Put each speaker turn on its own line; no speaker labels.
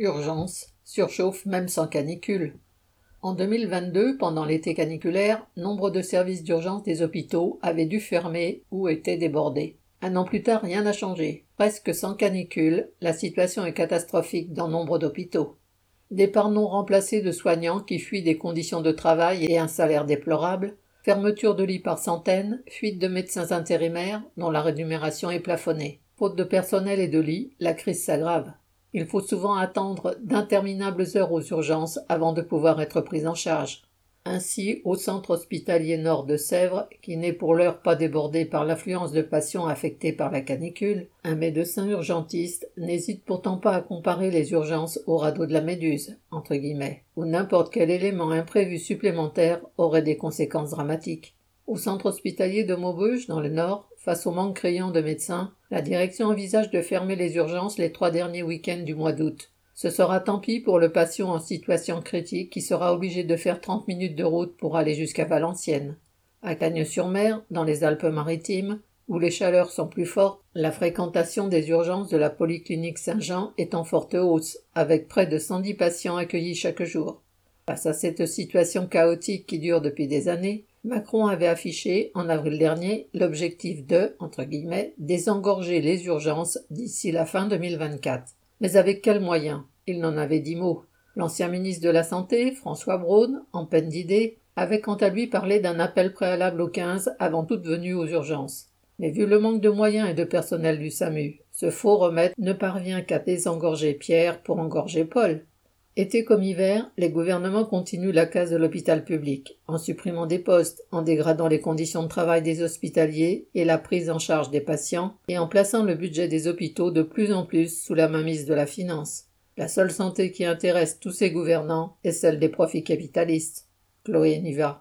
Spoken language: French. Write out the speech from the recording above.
Urgence, surchauffe même sans canicule. En 2022, pendant l'été caniculaire, nombre de services d'urgence des hôpitaux avaient dû fermer ou étaient débordés. Un an plus tard, rien n'a changé. Presque sans canicule, la situation est catastrophique dans nombre d'hôpitaux. Départ non remplacés de soignants qui fuient des conditions de travail et un salaire déplorable, fermeture de lits par centaines, fuite de médecins intérimaires dont la rémunération est plafonnée. Faute de personnel et de lits, la crise s'aggrave. Il faut souvent attendre d'interminables heures aux urgences avant de pouvoir être pris en charge. Ainsi, au centre hospitalier nord de Sèvres, qui n'est pour l'heure pas débordé par l'affluence de patients affectés par la canicule, un médecin urgentiste n'hésite pourtant pas à comparer les urgences au radeau de la méduse, entre guillemets, où n'importe quel élément imprévu supplémentaire aurait des conséquences dramatiques. Au centre hospitalier de Maubeuge, dans le nord, face au manque criant de médecins, la direction envisage de fermer les urgences les trois derniers week-ends du mois d'août. Ce sera tant pis pour le patient en situation critique qui sera obligé de faire 30 minutes de route pour aller jusqu'à Valenciennes. À Cagnes-sur-Mer, dans les Alpes-Maritimes, où les chaleurs sont plus fortes, la fréquentation des urgences de la polyclinique Saint-Jean est en forte hausse, avec près de 110 patients accueillis chaque jour. Face à cette situation chaotique qui dure depuis des années, Macron avait affiché, en avril dernier, l'objectif de, entre guillemets, désengorger les urgences d'ici la fin 2024. Mais avec quels moyens? Il n'en avait dit mot. L'ancien ministre de la Santé, François Braun, en peine d'idée, avait quant à lui parlé d'un appel préalable au 15 avant toute venue aux urgences. Mais vu le manque de moyens et de personnel du SAMU, ce faux remède ne parvient qu'à désengorger Pierre pour engorger Paul. Été comme hiver, les gouvernements continuent la case de l'hôpital public, en supprimant des postes, en dégradant les conditions de travail des hospitaliers et la prise en charge des patients, et en plaçant le budget des hôpitaux de plus en plus sous la mainmise de la finance. La seule santé qui intéresse tous ces gouvernants est celle des profits capitalistes. Chloé Niva.